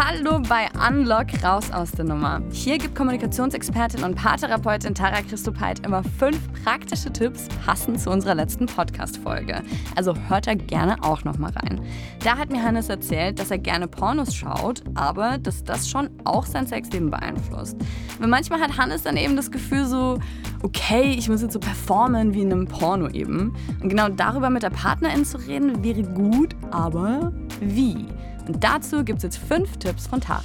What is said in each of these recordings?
Hallo bei Unlock raus aus der Nummer. Hier gibt Kommunikationsexpertin und Paartherapeutin Tara Christopheit immer fünf praktische Tipps passend zu unserer letzten Podcast-Folge. Also hört da gerne auch noch mal rein. Da hat mir Hannes erzählt, dass er gerne Pornos schaut, aber dass das schon auch sein Sexleben beeinflusst. Weil manchmal hat Hannes dann eben das Gefühl so, okay, ich muss jetzt so performen wie in einem Porno eben. Und genau darüber mit der Partnerin zu reden wäre gut, aber wie? Und dazu gibt es jetzt fünf Tipps von Tara.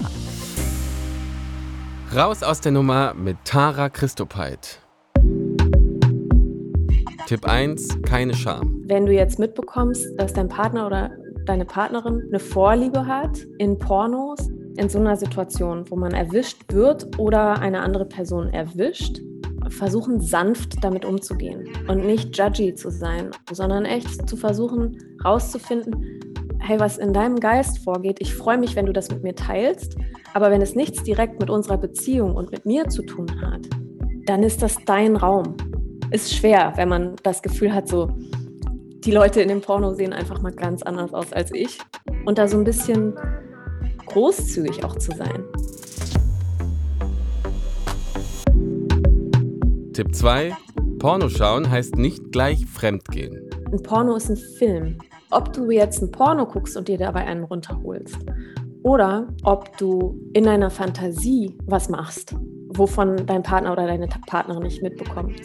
Raus aus der Nummer mit Tara Christopheit. Tipp 1, keine Scham. Wenn du jetzt mitbekommst, dass dein Partner oder deine Partnerin eine Vorliebe hat in Pornos, in so einer Situation, wo man erwischt wird oder eine andere Person erwischt, versuchen sanft damit umzugehen und nicht judgy zu sein, sondern echt zu versuchen rauszufinden, hey, was in deinem Geist vorgeht, ich freue mich, wenn du das mit mir teilst, aber wenn es nichts direkt mit unserer Beziehung und mit mir zu tun hat, dann ist das dein Raum. Ist schwer, wenn man das Gefühl hat, so, die Leute in dem Porno sehen einfach mal ganz anders aus als ich. Und da so ein bisschen großzügig auch zu sein. Tipp 2. Porno schauen heißt nicht gleich fremdgehen. Ein Porno ist ein Film ob du jetzt ein Porno guckst und dir dabei einen runterholst oder ob du in deiner Fantasie was machst, wovon dein Partner oder deine Partnerin nicht mitbekommt.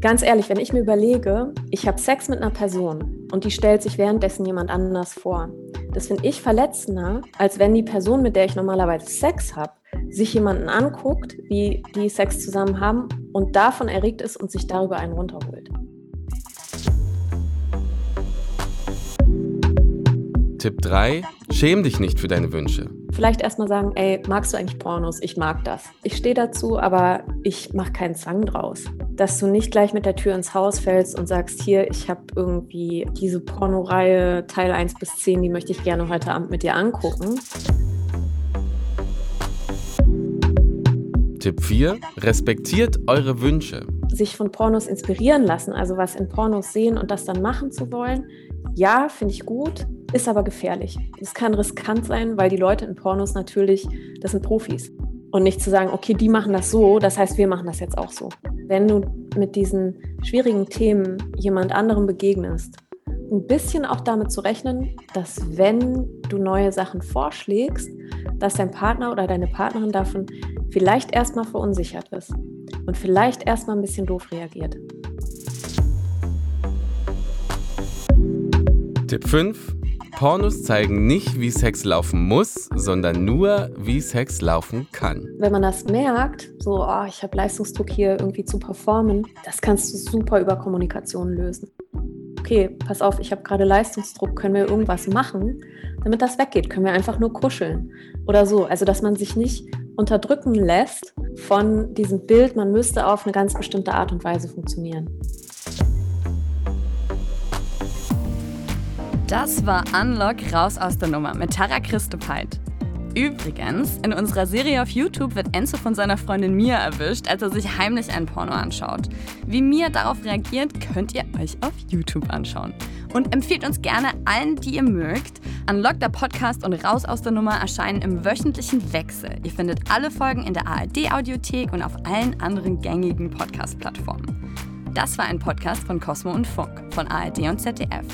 Ganz ehrlich, wenn ich mir überlege, ich habe Sex mit einer Person und die stellt sich währenddessen jemand anders vor, das finde ich verletzender, als wenn die Person, mit der ich normalerweise Sex habe, sich jemanden anguckt, wie die Sex zusammen haben und davon erregt ist und sich darüber einen runterholt. Tipp 3. Schäm dich nicht für deine Wünsche. Vielleicht erstmal sagen, ey, magst du eigentlich Pornos? Ich mag das. Ich stehe dazu, aber ich mache keinen Zwang draus. Dass du nicht gleich mit der Tür ins Haus fällst und sagst, hier, ich habe irgendwie diese Pornoreihe Teil 1 bis 10, die möchte ich gerne heute Abend mit dir angucken. Tipp 4. Respektiert eure Wünsche. Sich von Pornos inspirieren lassen, also was in Pornos sehen und das dann machen zu wollen. Ja, finde ich gut, ist aber gefährlich. Es kann riskant sein, weil die Leute in Pornos natürlich, das sind Profis. Und nicht zu sagen, okay, die machen das so, das heißt, wir machen das jetzt auch so. Wenn du mit diesen schwierigen Themen jemand anderem begegnest, ein bisschen auch damit zu rechnen, dass wenn du neue Sachen vorschlägst, dass dein Partner oder deine Partnerin davon vielleicht erstmal verunsichert ist und vielleicht erstmal ein bisschen doof reagiert. Tipp 5. Pornos zeigen nicht, wie Sex laufen muss, sondern nur, wie Sex laufen kann. Wenn man das merkt, so, oh, ich habe Leistungsdruck hier irgendwie zu performen, das kannst du super über Kommunikation lösen. Okay, pass auf, ich habe gerade Leistungsdruck, können wir irgendwas machen, damit das weggeht? Können wir einfach nur kuscheln oder so? Also, dass man sich nicht unterdrücken lässt von diesem Bild, man müsste auf eine ganz bestimmte Art und Weise funktionieren. Das war Unlock raus aus der Nummer mit Tara Christopheit. Übrigens, in unserer Serie auf YouTube wird Enzo von seiner Freundin Mia erwischt, als er sich heimlich ein Porno anschaut. Wie Mia darauf reagiert, könnt ihr euch auf YouTube anschauen. Und empfiehlt uns gerne allen, die ihr mögt. Unlock der Podcast und Raus aus der Nummer erscheinen im wöchentlichen Wechsel. Ihr findet alle Folgen in der ARD-Audiothek und auf allen anderen gängigen Podcast-Plattformen. Das war ein Podcast von Cosmo und Funk von ARD und ZDF.